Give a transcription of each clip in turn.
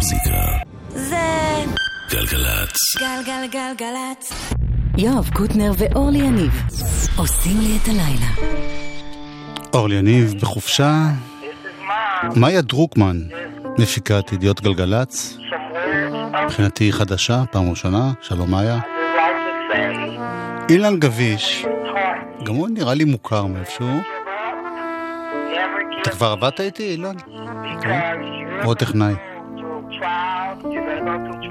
המוזיקה. זה גלגלצ. גלגלגלגלצ. יואב קוטנר ואורלי יניב עושים לי את הלילה. אורלי יניב בחופשה. מאיה דרוקמן, מפיקת ידיעות גלגלצ. מבחינתי היא חדשה, פעם ראשונה. שלום מאיה. אילן גביש, גם הוא נראה לי מוכר מאיפשהו. אתה כבר עבדת איתי, אילן? כן. או טכנאי.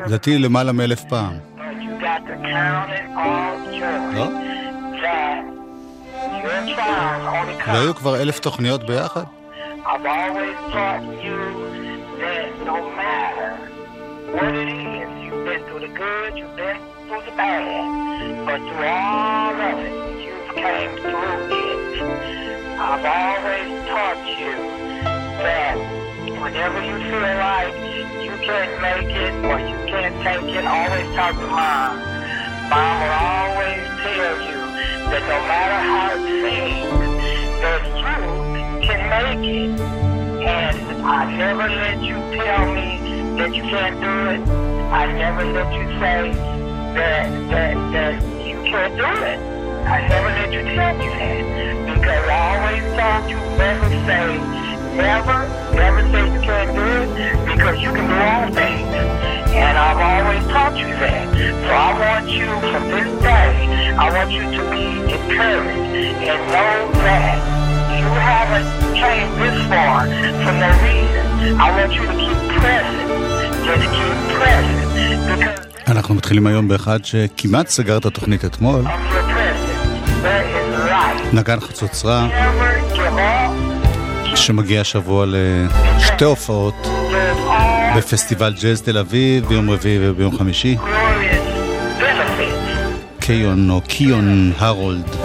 לדעתי למעלה מאלף פעם. לא? לא היו כבר אלף תוכניות ביחד? I've always taught you that whenever you feel like you can't make it or you can't take it, always talk to mom. Mom will always tell you that no matter how it seems, that you can make it. And I never let you tell me that you can't do it. I never let you say that that that you can't do it. I never let you tell me that because I always told you never say never, never say you can't do it because you can do all things. And I've always taught you that. So I want you from this day, I want you to be encouraged and know that you haven't came this far for no reason. I want you to keep pressing. Just keep pressing because אנחנו מתחילים היום באחד שכמעט סגר את התוכנית אתמול. נגן חצוצרה. שמגיע השבוע לשתי הופעות בפסטיבל ג'אז תל אביב ביום רביעי וביום חמישי. קיון או קיון הרולד.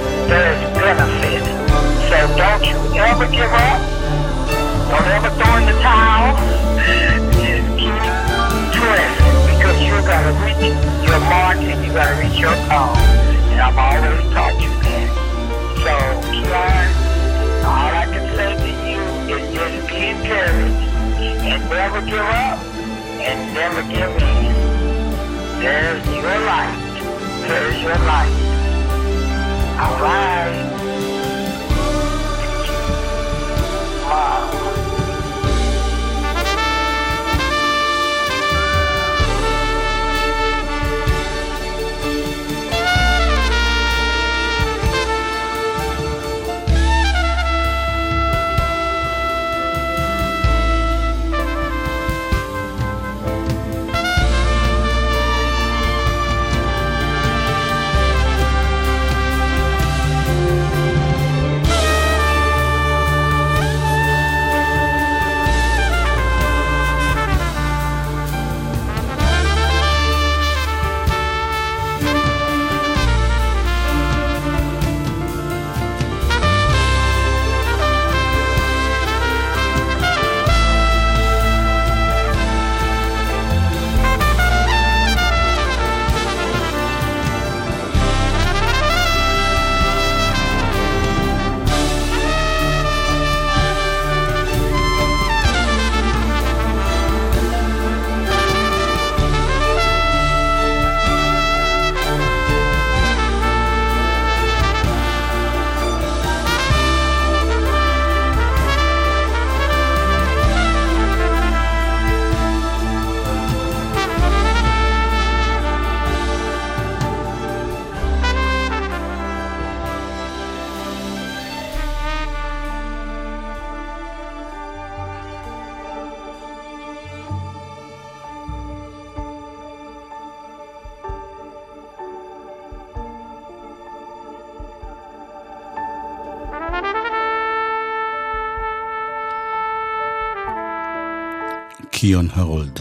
you your mark and you're gonna reach your goal. And I've always never give up and never give in. There's your light. There's your light. All קיון הרולד.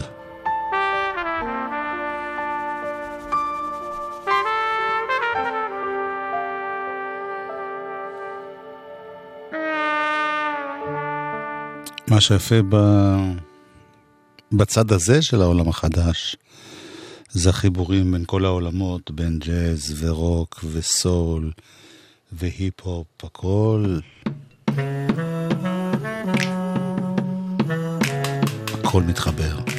מה שיפה ב... בצד הזה של העולם החדש, זה החיבורים בין כל העולמות, בין ג'אז ורוק וסול והיפ-הופ, הכל... הכל מתחבר.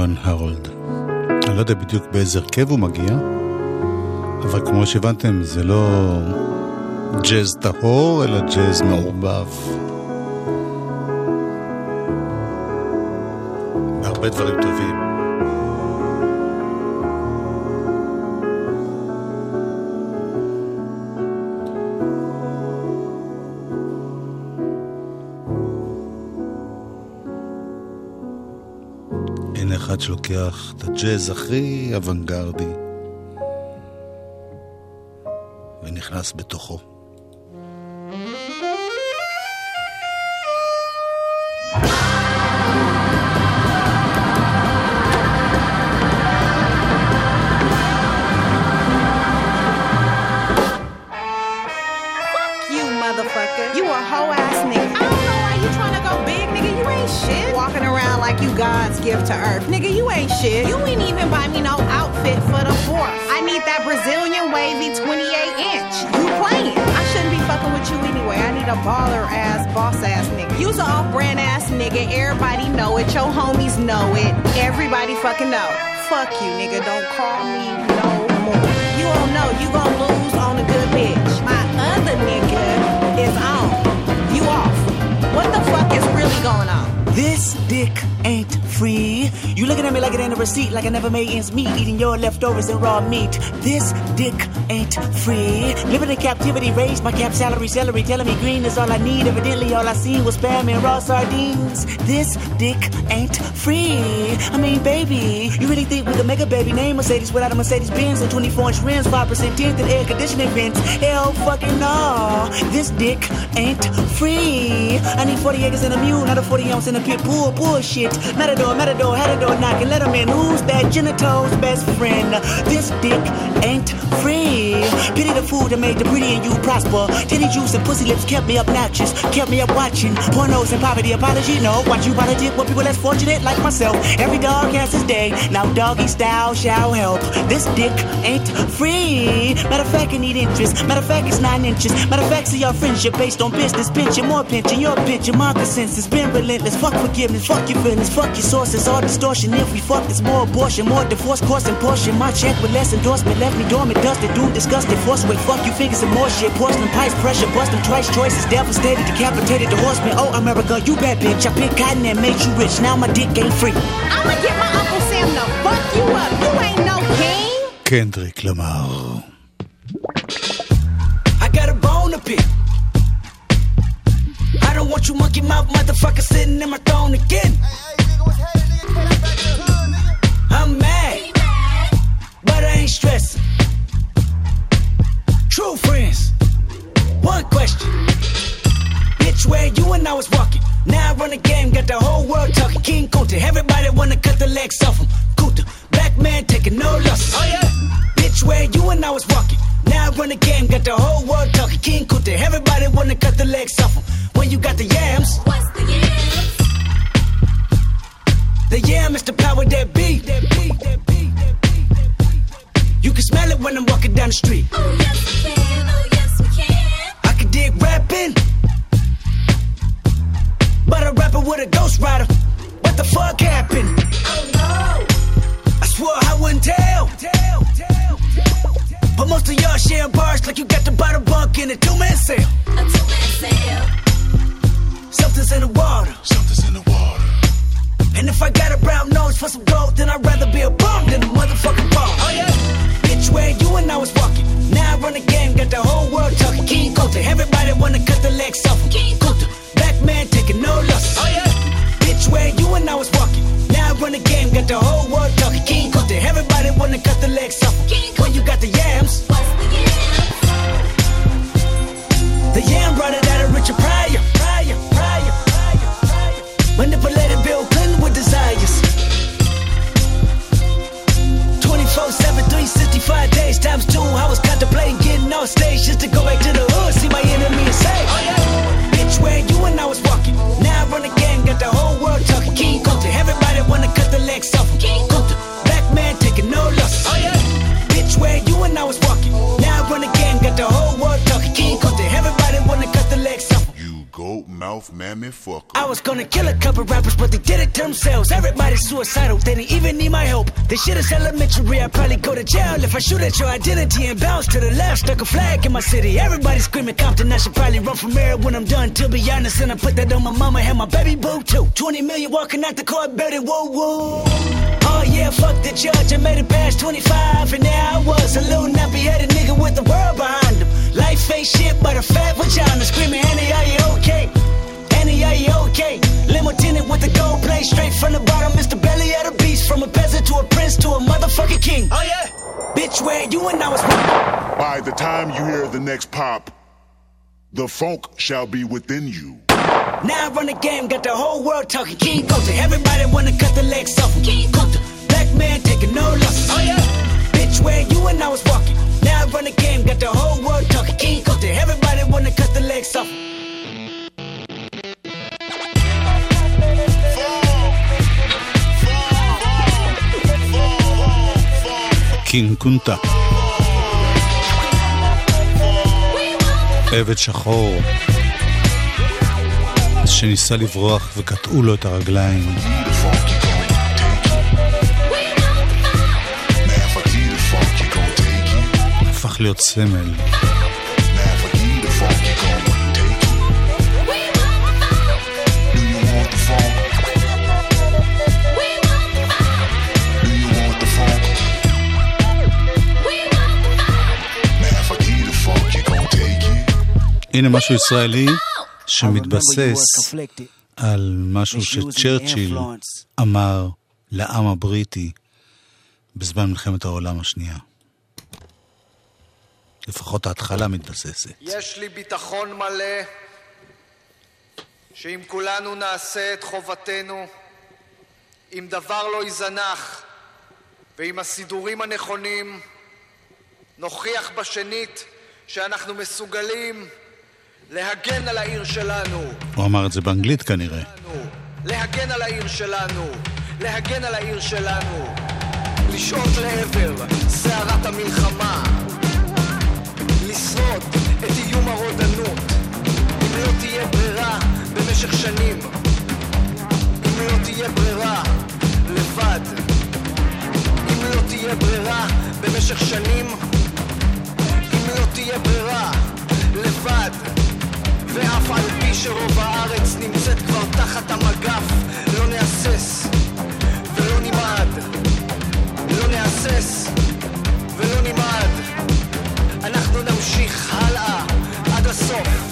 קיון הרולד. אני לא יודע בדיוק באיזה הרכב הוא מגיע, אבל כמו שהבנתם זה לא ג'אז טהור, אלא ג'אז מעורבב. הרבה דברים טובים. אחד שלוקח את הג'אז הכי אוונגרדי ונכנס בתוכו. Everybody fucking know. Fuck you, nigga. Don't call me no more. You don't know. You gon' lose on a good bitch. My other nigga is on. You off. What the fuck is really going on? This dick ain't free. Looking at me like it ain't a receipt, like I never made ends meet, eating your leftovers and raw meat. This dick ain't free. Living in captivity, raised my cap salary, celery, telling me green is all I need. Evidently, all I seen was spam and raw sardines. This dick ain't free. I mean, baby, you really think we could make a baby name Mercedes without a Mercedes Benz and 24 inch rims, 5% tint and air conditioning vents? Hell fucking no. This dick ain't free. I need 40 acres and a mule, not a 40 ounce in a pit bull. Bullshit. Matador, matador, had a door knocking. Let him in. Who's that genitals best friend? This dick ain't free. Pity the food that made the pretty and you prosper. Titty juice and pussy lips kept me obnoxious. Kept me up watching pornos and poverty. Apology, no. Watch you buy a dick with people less fortunate like myself. Every dog has his day. Now doggy style shall help. This dick ain't free. Matter of fact, I need interest. Matter of fact, it's nine inches. Matter of fact, see our friendship based on business. Pinching more pinching. Your pinching. My consensus been relentless. Fuck forgiveness. Fuck your feelings. Fuck your sources. All distortion abortion if we fuck. It's more abortion, more divorce, causing portion. My check with less endorsement left me dormant, dusted, dude, disgusted, force with fuck you fingers and more shit. Porcelain pipes, pressure, busting twice, choices devastated, decapitated, the horseman. Oh, America, you bad bitch. I picked cotton and made you rich. Now my dick ain't free. I'ma get my Uncle Sam to fuck you up. You ain't no king. Kendrick Lamar. I got a bone to pick. I don't want you monkey mouth motherfucker sitting in my throne again. I'm mad, but I ain't stressing. True friends, one question. Bitch, where you and I was walking. Now I run the game, got the whole world talking. King Kunta, everybody wanna cut the legs off him. Kunta, black man taking no losses. Oh yeah. Bitch, where you and I was walking. Now I run the game, got the whole world talking. King Kunta, everybody wanna cut the legs off him. When you got the yams, What's the yams? The yam is the power that beat. That beat, that beat, that beat, that beat. You can smell it when I'm walking down the street. Oh yes we can, oh yes we can. I can dig rapping, but a rapper with a ghost rider. What the fuck happened? Oh no. I swore I wouldn't tell. But most of y'all sharing bars like you got the bottle bunk in a two man sale. A two-man sale. Something's in the water. Something's in the water. And if I got a brown nose for some gold, then I'd rather be a bum than a motherfucking bum. Oh yeah. Bitch, where you and I was walking. Now I run the game, got the whole world talking. King Kunta, everybody wanna cut the legs off. King Kunta, black man taking no losses. Oh yeah. Bitch, where you and I was walking. Now I run the game, got the whole world talking. King Kunta, everybody wanna cut the legs off When you got the yams, What's the yams? the yam brought it out of Richard Pryor. Pryor, Pryor, Pryor, Pryor. Manipulated 24, 7, 365 days times two. I was contemplating getting off stage just to go back to the mouth, mammy fuck. I was gonna kill a couple rappers, but they did it to themselves. Everybody's suicidal, they didn't even need my help. This shit is elementary, I'd probably go to jail if I shoot at your identity and bounce to the left. Stuck a flag in my city, everybody screaming Compton. I should probably run from here when I'm done. To be honest, and I put that on my mama and my baby boo too. 20 million walking out the court, better whoa whoa. Oh yeah, fuck the judge, I made it past 25, and now I was a little nappy headed nigga with the world behind him. Life ain't shit but a fat vagina screaming, Annie, are you okay? Annie, are you okay? Limo tinted with the gold plate straight from the bottom. Mr. Belly of the beast, from a peasant to a prince to a motherfucking king. Oh yeah, bitch, where you and I was. By the time you hear the next pop, the funk shall be within you. Now I run the game, got the whole world talking. King Coulter, everybody wanna cut the legs off. King Coulter, black man taking no losses. Oh yeah, bitch, where you and I was walking. Now I run the game, got the whole world talking. King Coulter, everybody wanna cut the legs off. קינג קונטה. עבד שחור שניסה לברוח וקטעו לו את הרגליים. הפך להיות סמל. הנה משהו ישראלי שמתבסס על משהו שצ'רצ'יל אמר לעם הבריטי בזמן מלחמת העולם השנייה. לפחות ההתחלה מתבססת. יש לי ביטחון מלא שאם כולנו נעשה את חובתנו, אם דבר לא ייזנח ועם הסידורים הנכונים, נוכיח בשנית שאנחנו מסוגלים להגן על העיר שלנו, הוא אמר את זה באנגלית כנראה. להגן על העיר שלנו, להגן על העיר שלנו, לשעוט לעבר סערת המלחמה, לשרוד את איום הרודנות, אם לא תהיה ברירה במשך שנים, אם לא תהיה ברירה לבד, אם לא תהיה ברירה במשך שנים, אם לא תהיה ברירה לבד, ואף על פי שרוב הארץ נמצאת כבר תחת המגף, לא נהסס ולא נמעד, לא נהסס ולא נמעד. אנחנו נמשיך הלאה עד הסוף.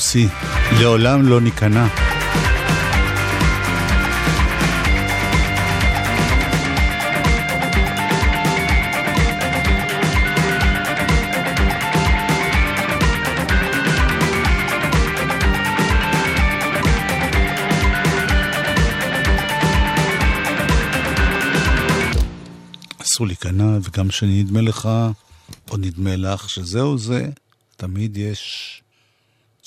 WC, לעולם לא ניכנע. אסור להיכנע, וגם כשנדמה לך, או נדמה לך שזהו זה, תמיד יש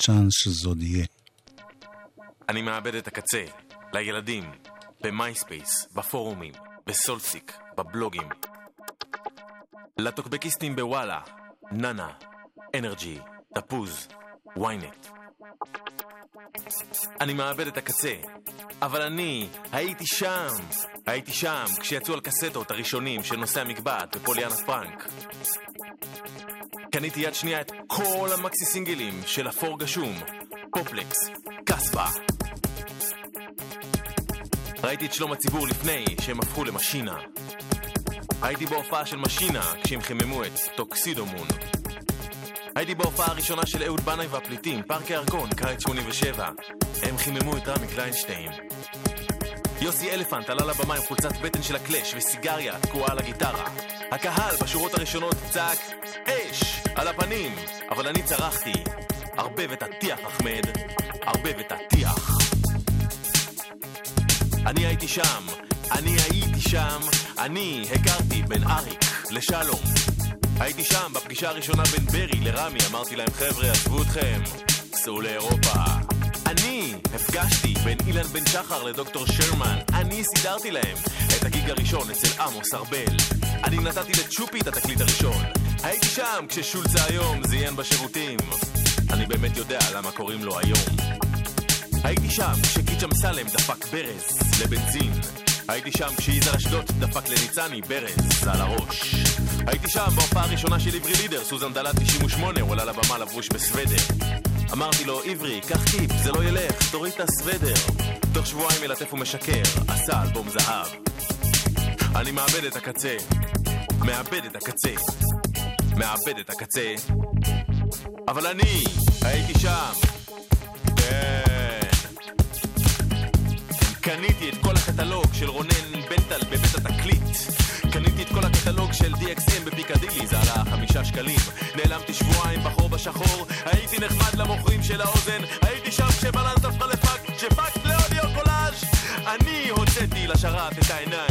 צ'אנס שזה עוד יהיה. אני מאבד את הקצה, לילדים, במייספייס, בפורומים, בסולסיק, בבלוגים. לטוקבקיסטים בוואלה, נאנה, אנרג'י, תפוז, ynet. אני מאבד את הקצה, אבל אני הייתי שם. הייתי שם כשיצאו על קסטות הראשונים של נושאי המגבעת ופוליאנה פרנק. קניתי יד שנייה את כל המקסי סינגלים של אפור גשום, פופלקס, קסבה. ראיתי את שלום הציבור לפני שהם הפכו למשינה. הייתי בהופעה של משינה כשהם חיממו את Tuxedomoon. הייתי בהופעה הראשונה של אהוד בנאי והפליטים, פארק הירקון, קיץ 87. הם חיממו את רמי קליינשטיין. יוסי אלפנט עלה לבמה עם חולצת בטן של הקלאש וסיגריה תקועה על הגיטרה. הקהל בשורות הראשונות צעק אש על הפנים, אבל אני צרחתי ערבב את הטיח, אחמד, ערבב את הטיח. אני הייתי שם, אני הייתי שם, אני הכרתי בין אריק לשלום. הייתי שם בפגישה הראשונה בין ברי לרמי, אמרתי להם חבר'ה, עזבו אתכם, סעו לאירופה. אני הפגשתי בין אילן בן שחר לדוקטור שרמן, אני סידרתי להם את הגיג הראשון אצל עמוס ארבל. אני נתתי לצ'ופי את התקליט הראשון. הייתי שם כששולצה היום זיין בשירותים. אני באמת יודע למה קוראים לו היום. הייתי שם כשקיץ' אמסלם דפק ברז לבנזין. הייתי שם כשיזהר אשדוד דפק לניצני ברז על הראש. הייתי שם בהופעה הראשונה של עברי לידר, סוזן דלת 98, הוא עלה לבמה לבוש בסוודר. אמרתי לו, עברי, קח טיפ, זה לא ילך, תוריד את הסוודר. תוך שבועיים ילטף ומשקר, עשה אלבום זהב. אני מאבד את הקצה, מאבד את הקצה, מאבד את הקצה. אבל אני הייתי שם, כן. קניתי את כל הקטלוג של רונן בנטל בבית התקליט. קניתי את כל הקטלוג של DXM בפיקדילי, זה עלה חמישה שקלים. נעלמתי שבועיים בחור בשחור, הייתי נחמד למוכרים של האוזן, הייתי שם כשבלנס הפכה לפאק, כשפאק לאודיו קולאז'. אני הוצאתי לשרת את העיניים.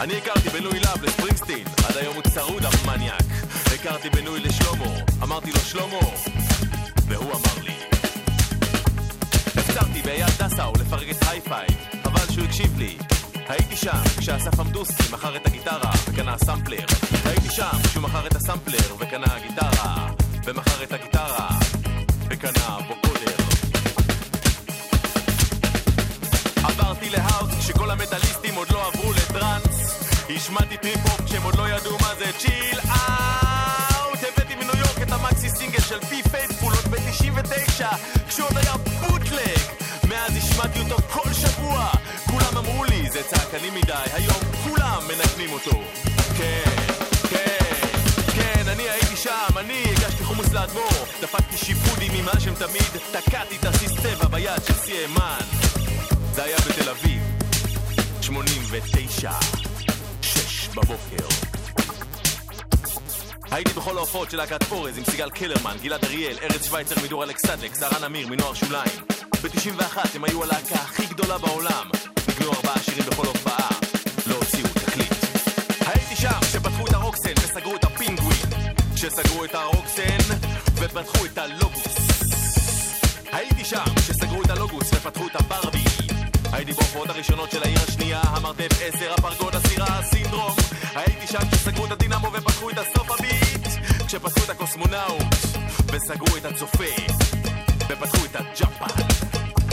אני הכרתי בנוי לאב לספרינגסטין, עד היום הוא צרוד המניאק. הכרתי בנוי לשלומו, אמרתי לו שלומו, והוא אמר לי הפצרתי באייל דסאו לפרק את הייפיי, חבל שהוא הקשיב לי. הייתי שם כשאסף עמדוסקי מכר את הגיטרה וקנה סמפלר. הייתי שם כשהוא מכר את הסמפלר וקנה גיטרה, ומכר את הגיטרה וקנה vocoder. עברתי ל house כשכל המטאליסטים עוד לא עברו לטראנס. השמעתי trip-hop עוד לא ידעו מה זה chill out. הבאתי מניו יורק את ה maxi single של פי פייספול עוד ב-99 כשהוא עוד היה bootleg. מאז השמעתי אותו כל שבוע. כולם אמרו לי זה צעקני מדי, היום כולם מנגנים אותו. כן, כן, כן, אני הייתי שם, אני הגשתי חומוס לאדמו"ר, דפקתי שיפודים עם האשם תמיד, תקעתי את הסיס צבע ביד של סי.אמן. זה היה בתל אביב, 89, 6 בבוקר. הייתי בכל ההופעות של להקת פורז עם סיגל קלרמן, גלעד אריאל, ארץ שווייצר מדור אלכסדק, סרן אמיר מנוער שוליים. ב-91 הם היו הלהקה הכי גדולה בעולם. ניגנו ארבעה שירים בכל הופעה. לא הוציאו תקליט. הייתי שם כשפתחו את הרוקסן וסגרו את הפינגווין. כשסגרו את הרוקסן ופתחו את הלוגוס. הייתי שם כשסגרו את הלוגוס ופתחו את הברבי. הייתי בהופעות הראשונות של העיר השנייה, המרתף 10, הפרגוד, הסירה, הסינדרום. הייתי שם כשסגרו את הדינמו ופתחו את הסוף הביט. כשפתחו את הקוסמונאוט וסגרו את הצופה. ופתחו את הג'אפן,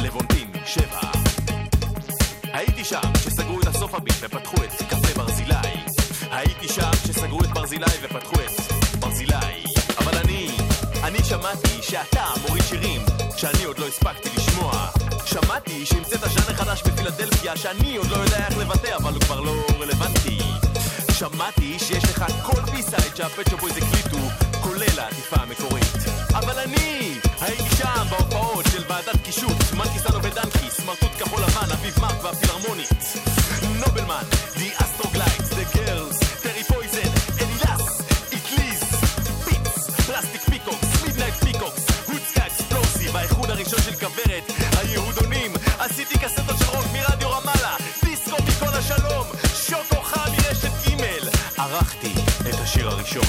לבונטין, שבע. הייתי שם כשסגרו את הסוף הביט ופתחו את קפה ברזילי. הייתי שם כשסגרו את ברזילי ופתחו את ברזילי. אבל אני, אני שמעתי שאתה מוריד שירים שאני עוד לא הספקתי לשמוע. שמעתי שהמצאת ז'אנר חדש בפילדלפיה שאני עוד לא יודע איך לבטא אבל הוא כבר לא רלוונטי. שמעתי שיש לך כל B-side שה Pet Shop Boys הקליטו כולל העטיפה המקורית. אבל אני הייתי שם בהופעות של ועדת קישוט מנקיסטנו ודנקיס מרטוט כחול לבן אביב מארק והפילהרמונית. נובלמן דיאסט קסטות של רוק מרדיו רמאללה, דיסקו מכל השלום, שוקו חם מרשת ג' ערכתי את השיר הראשון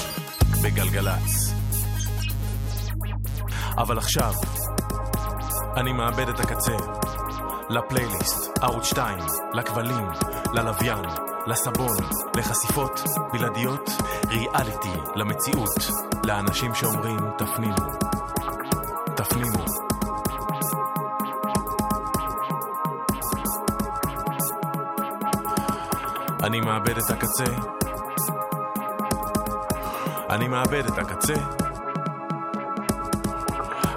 בגלגלצ. אבל עכשיו, אני מאבד את הקצה. לפלייליסט, ערוץ 2, לכבלים, ללוויין, לסבון, לחשיפות בלעדיות, ריאליטי, למציאות, לאנשים שאומרים תפנימו. תפנימו. אני מאבד את הקצה. אני מאבד את הקצה.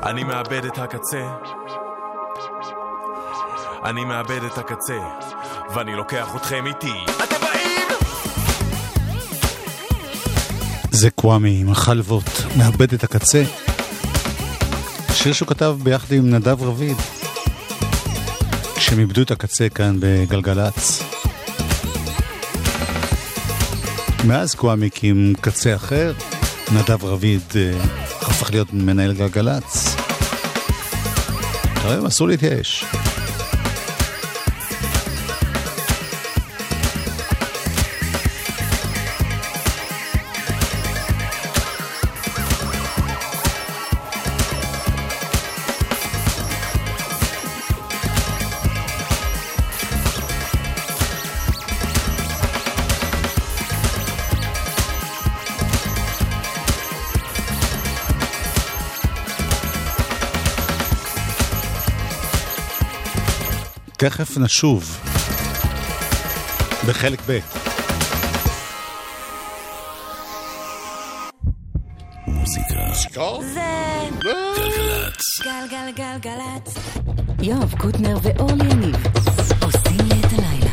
אני מאבד את הקצה. אני מאבד את הקצה, ואני לוקח אתכם איתי. אתם באים? זה קוואמי עם החלבות, מאבד את הקצה. שיר שהוא כתב ביחד עם נדב רביד, כשהם איבדו את הקצה כאן בגלגלצ. מאז קוואמי עם קצה אחר, נדב רביד אה, הפך להיות מנהל גלגלצ. היום אסור להתייאש. תכף נשוב בחלק ב'. זה גלגלגלגלצ. יואב קוטנר ואורלי יניב עושים לי את הלילה.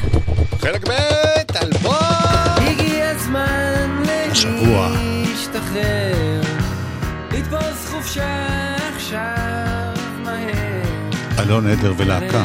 חלק ב', אלבום! הגיע הזמן. להשתחרר, לתפוס חופשה עכשיו. אלון עדר ולהקה.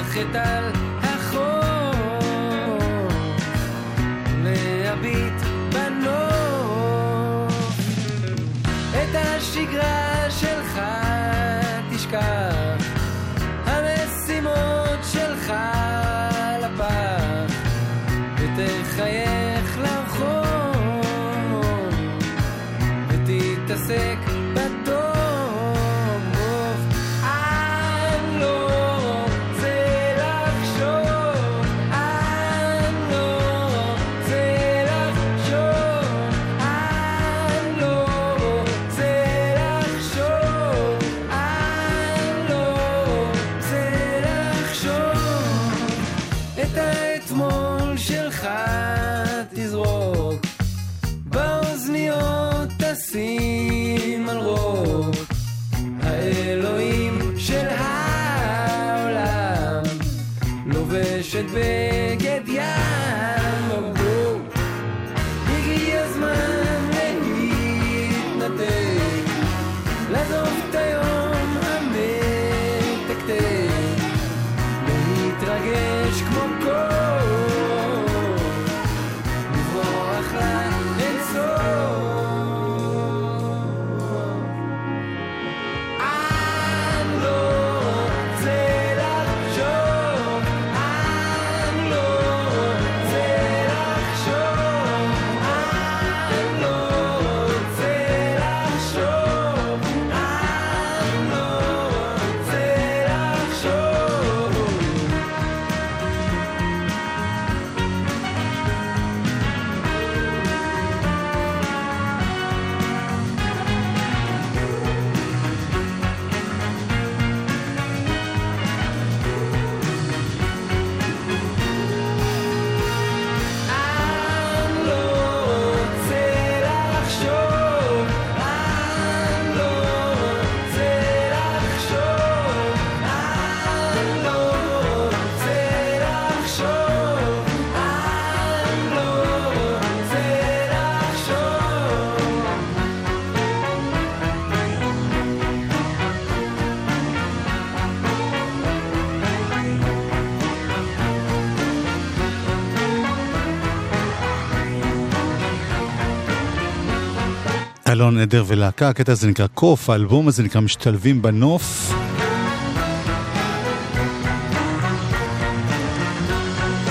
אלון עדר ולהקה, הקטע הזה נקרא קוף, האלבום הזה נקרא משתלבים בנוף.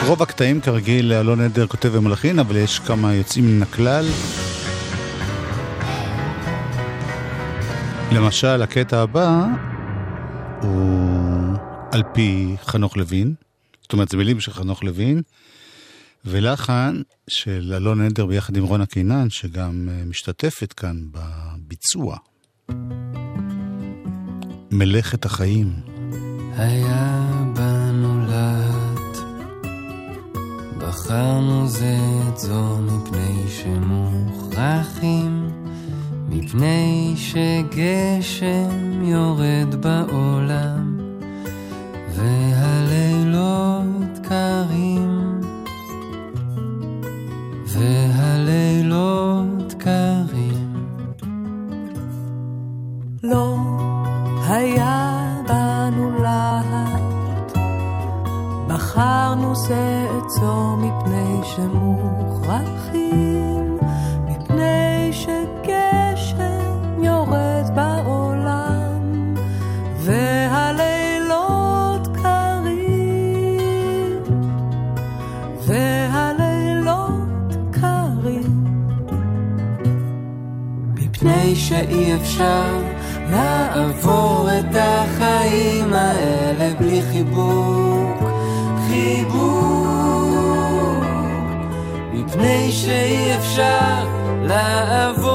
רוב הקטעים כרגיל אלון עדר כותב ומלחין, אבל יש כמה יוצאים מן הכלל. למשל, הקטע הבא הוא על פי חנוך לוין, זאת אומרת, זה מילים של חנוך לוין, ולחן של אלון עדר ביחד עם רונה קינן, שגם אה, משתתפת כאן בביצוע. מלאכת החיים. היה בנו להט, בחרנו זה את זו מפני שמוכרחים, מפני שגשם יורד בעולם, והלילות קרים, והלילות קרים. לא היה בנו להט, בחרנו זה זו מפני שמוכרחים, אפשר לעבור את החיים האלה בלי חיבוק, חיבוק. מפני שאי אפשר לעבור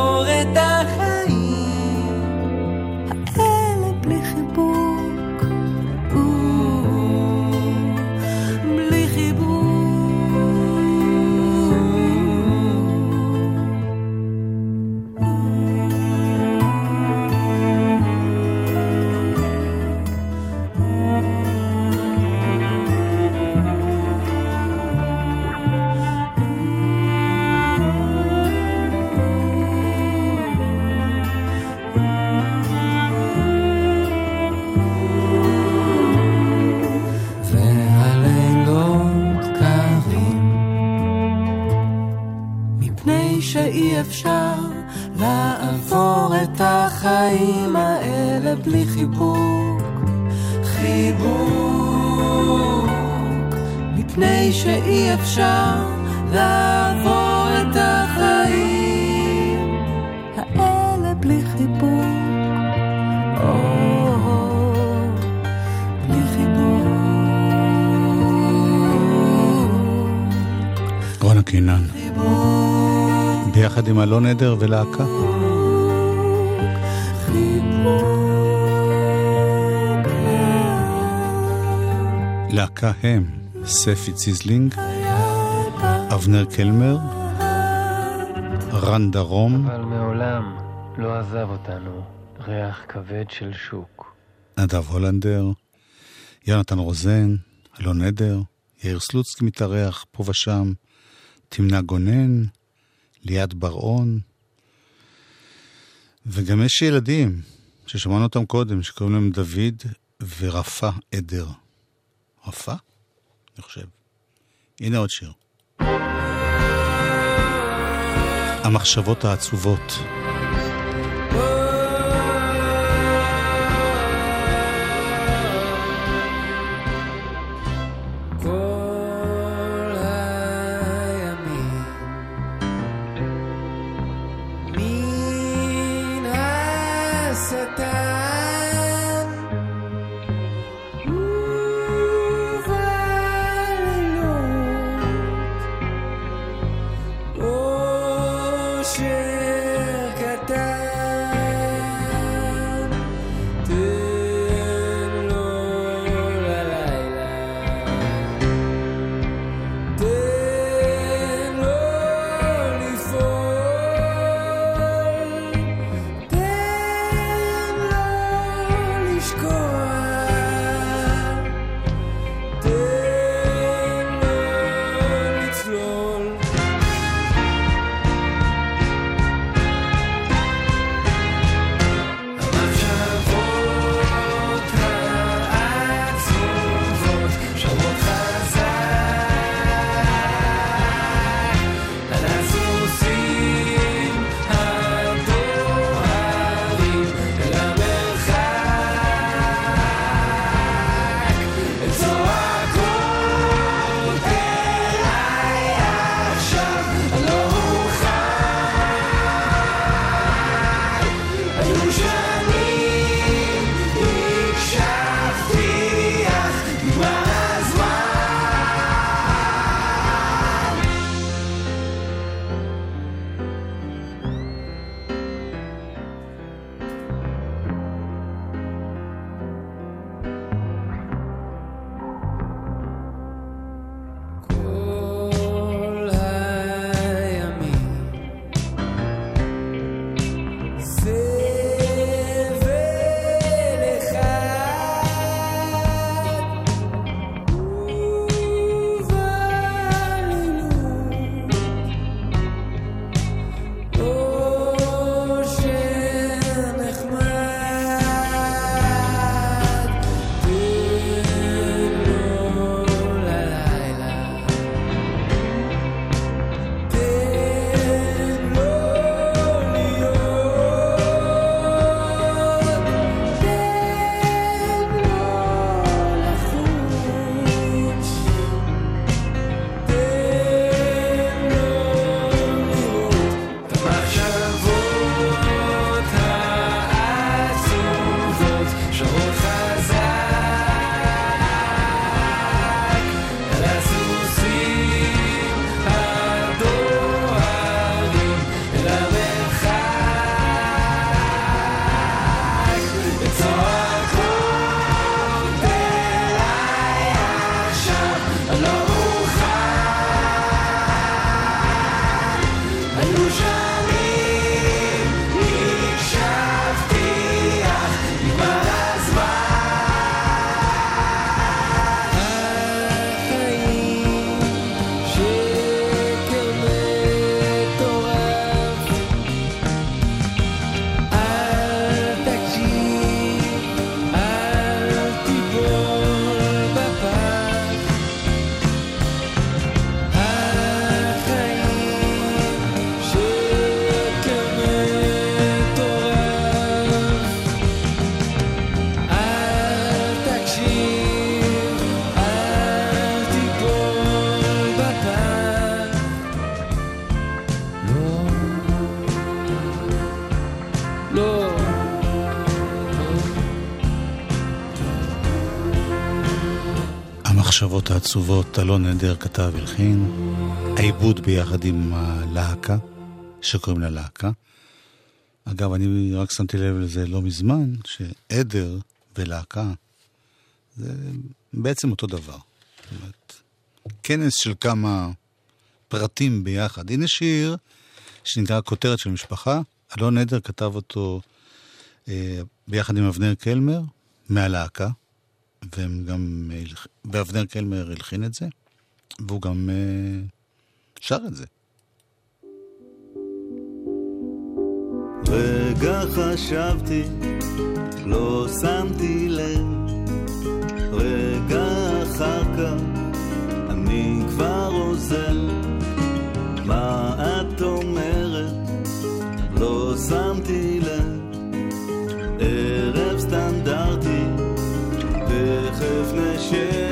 בלי חיבוק, חיבוק. מפני שאי אפשר לעבור את החיים האלה בלי חיבוק. רונה קינן. ביחד עם אלון עדר ולהקה. להקה הם ספי ציזלינג, אבנר קלמר, רן דרום, אבל מעולם לא עזב אותנו ריח כבד של שוק. נדב הולנדר, יונתן רוזן, אלון עדר, יאיר סלוצקי מתארח פה ושם, תמנה גונן, ליאת בר-און, וגם יש ילדים ששמענו אותם קודם, שקוראים להם דוד ורפה עדר. רפה? אני חושב. הנה עוד שיר. המחשבות העצובות. המחשבות העצובות, אלון נדר כתב הלחין, העיבוד ביחד עם הלהקה, שקוראים לה להקה. אגב, אני רק שמתי לב לזה לא מזמן, שעדר ולהקה זה בעצם אותו דבר. זאת אומרת, כנס של כמה פרטים ביחד. הנה שיר שנקרא כותרת של משפחה, אלון נדר כתב אותו אה, ביחד עם אבנר קלמר, מהלהקה. והם גם, ואבנר קלמר הלחין את זה, והוא גם אה, שר את זה. רגע חשבתי, לא שמתי לב, רגע אחר כך אני כבר עוזר. מה את אומרת? לא שמתי תכף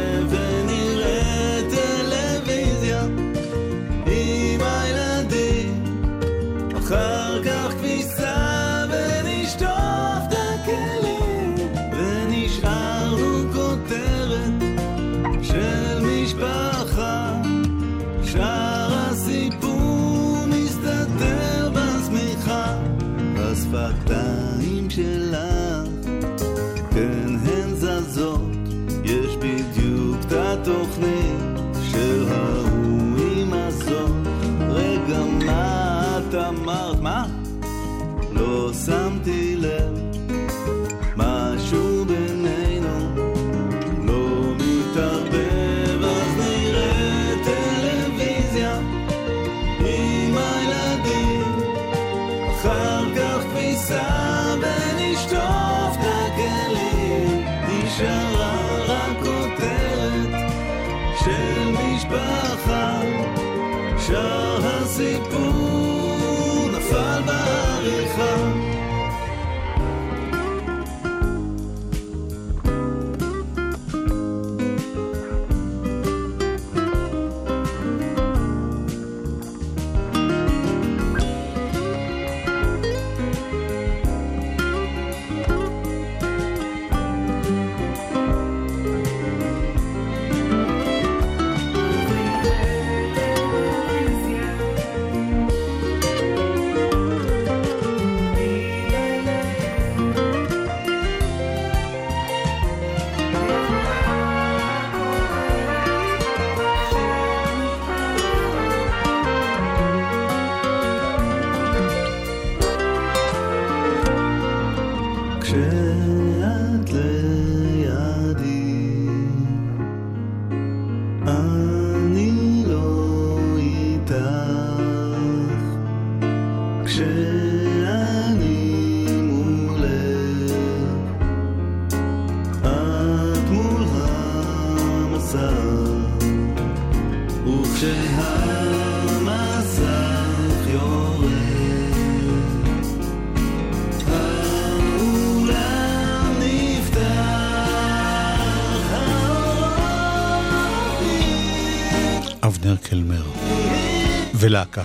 ולהקה.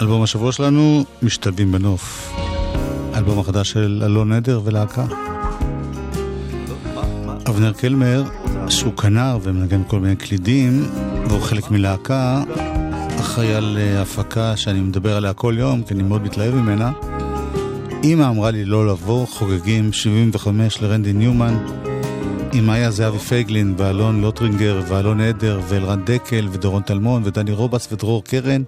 אלבום השבוע שלנו, משתלבים בנוף. אלבום החדש של אלון נדר ולהקה. אבנר קלמר, שהוא כנר ומנגן כל מיני קלידים, והוא חלק מלהקה, אחראי על אה, הפקה שאני מדבר עליה כל יום, כי אני מאוד מתלהב ממנה. אמא אמרה לי לא לבוא, חוגגים 75 לרנדי ניומן, עם מאיה זהבי פייגלין ואלון לוטרינגר ואלון עדר ואלרן דקל ודורון טלמון ודני רובס ודרור קרן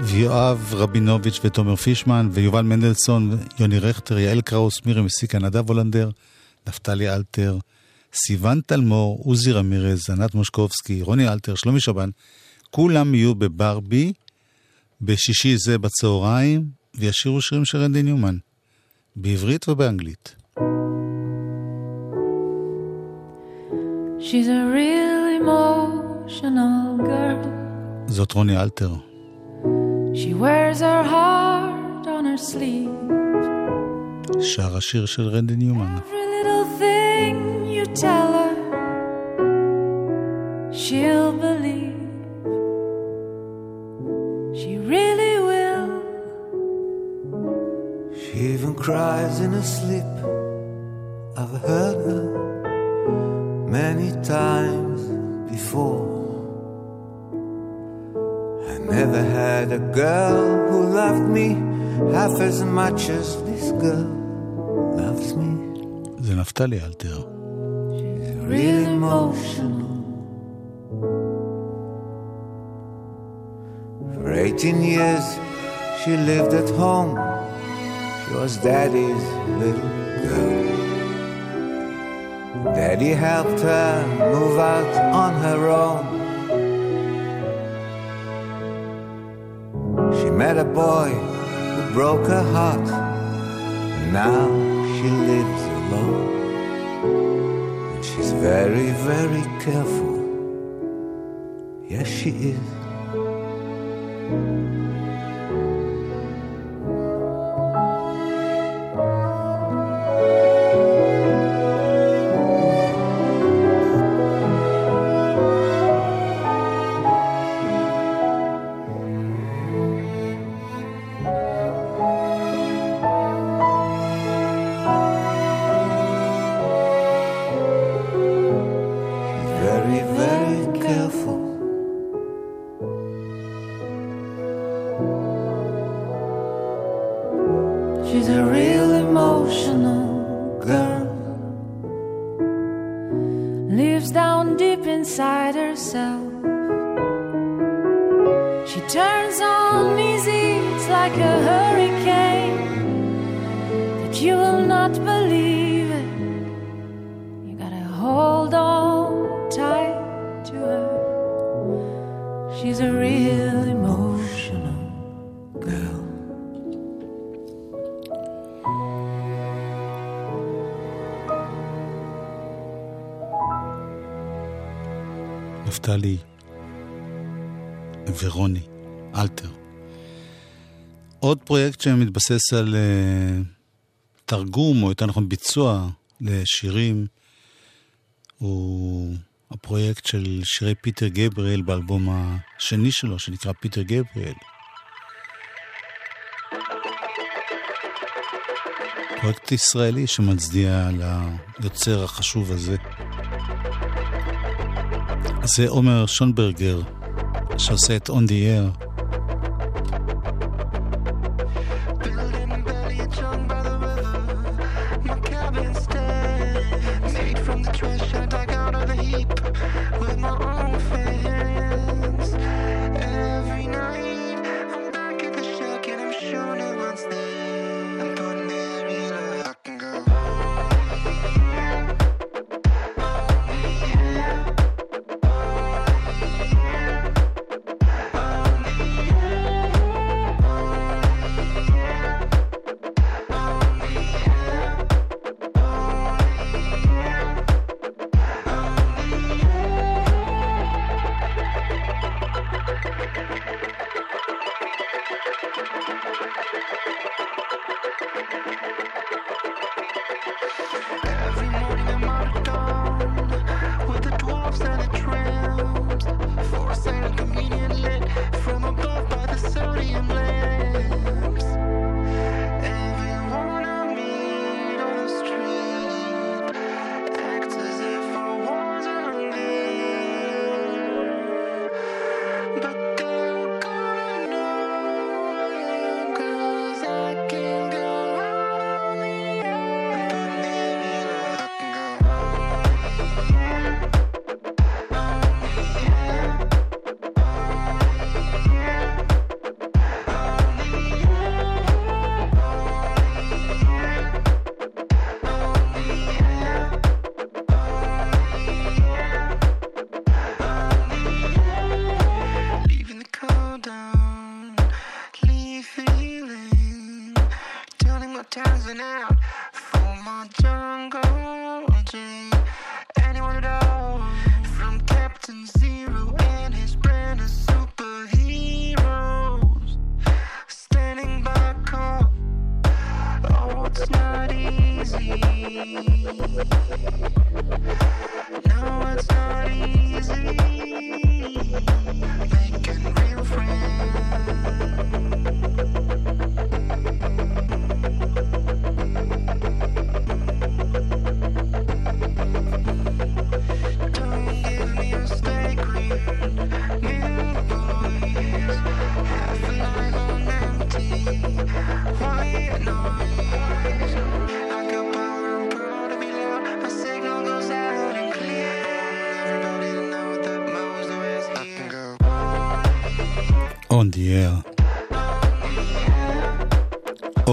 ויואב רבינוביץ' ותומר פישמן ויובל מנדלסון ויוני רכטר, יעל קראוס, מירי מסיקה, נדב הולנדר, נפתלי אלתר, סיון טלמור, עוזי רמירז, ענת מושקובסקי, רוני אלתר, שלומי שבן, כולם יהיו בברבי בשישי זה בצהריים וישירו שירים של רנדי ניומן, בעברית ובאנגלית. She's a real emotional girl. זאת רוני אלתר. She wears her heart on her sleeve. שר השיר של רנדי ניומן. Every little thing you tell her, she'll believe. She really will. She even cries in her sleep. I've heard her many times before. I never had a girl who loved me half as much as this girl loves me. זה נפתלי אלתר. Real emotional. For 18 years she lived at home. She was daddy's little girl. Daddy helped her move out on her own. She met a boy who broke her heart. And now she lives alone. And she's very, very careful. Yes, she is. She turns on easy, it's like a hurricane. That you will not believe it. You gotta hold on tight to her. She's a real emotional girl. נפתלי ורוני אלתר. עוד פרויקט שמתבסס על uh, תרגום, או יותר נכון ביצוע, לשירים, הוא הפרויקט של שירי פיטר גבריאל באלבום השני שלו, שנקרא פיטר גבריאל. פרויקט ישראלי שמצדיע ליוצר החשוב הזה. זה עומר שונברגר, Chaussette on the Air.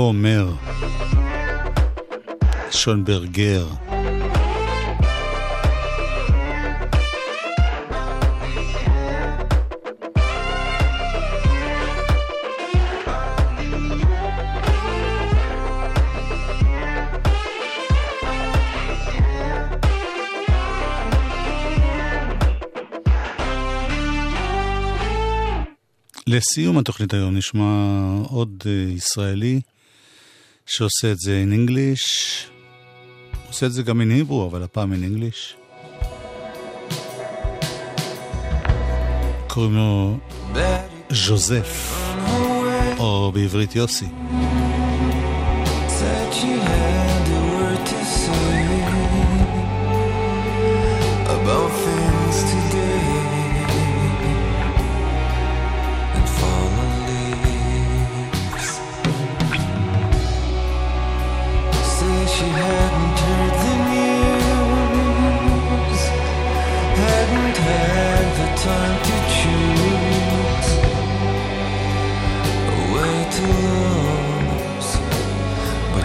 עומר. שונברגר. לסיום התוכנית היום נשמע עוד אה, ישראלי שעושה את זה in English. עושה את זה גם in Hebrew, אבל הפעם in English. קוראים לו ז'וזף, או בעברית יוסי.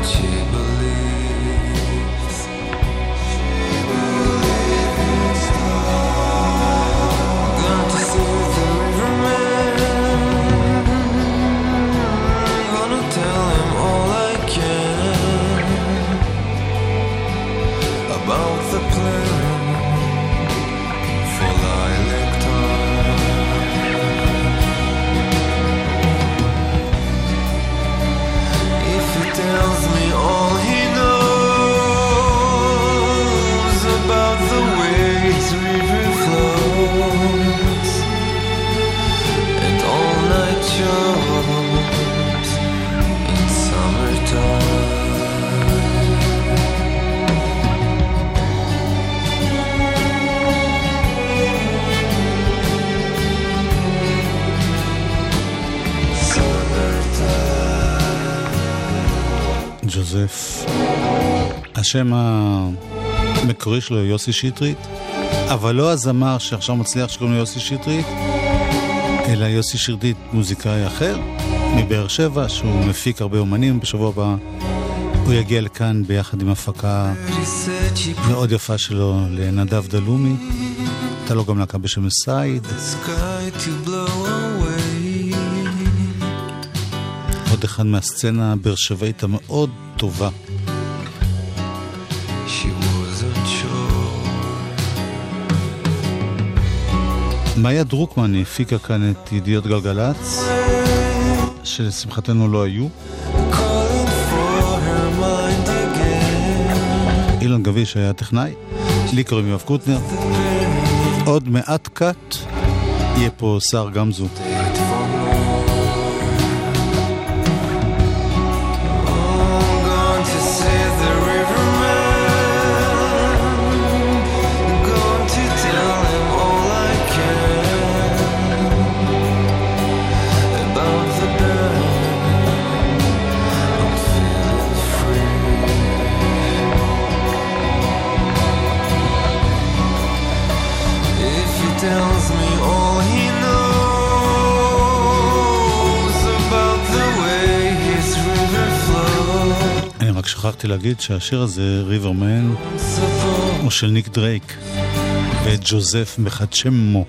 起。השם המקורי שלו יוסי שטרית, אבל לא הזמר שעכשיו מצליח שקוראים לו יוסי שטרית, אלא יוסי שטרית מוזיקאי אחר, מבאר שבע, שהוא מפיק הרבה אומנים. בשבוע הבא הוא יגיע לכאן ביחד עם הפקה מאוד יפה שלו לנדב דלומי. הייתה לו גם להקה בשם סייד. עוד אחד מהסצנה הבאר שבעית המאוד טובה. מאיה דרוקמן הפיקה כאן את ידיעות גלגלצ, שלשמחתנו לא היו. אילן גביש היה טכנאי, לי קוראים יואב קוטנר. עוד מעט קאט יהיה פה שר גמזו. שכחתי להגיד שהשיר הזה, ריברמן, הוא של ניק דרייק, ואת ג'וזף מחדשמו.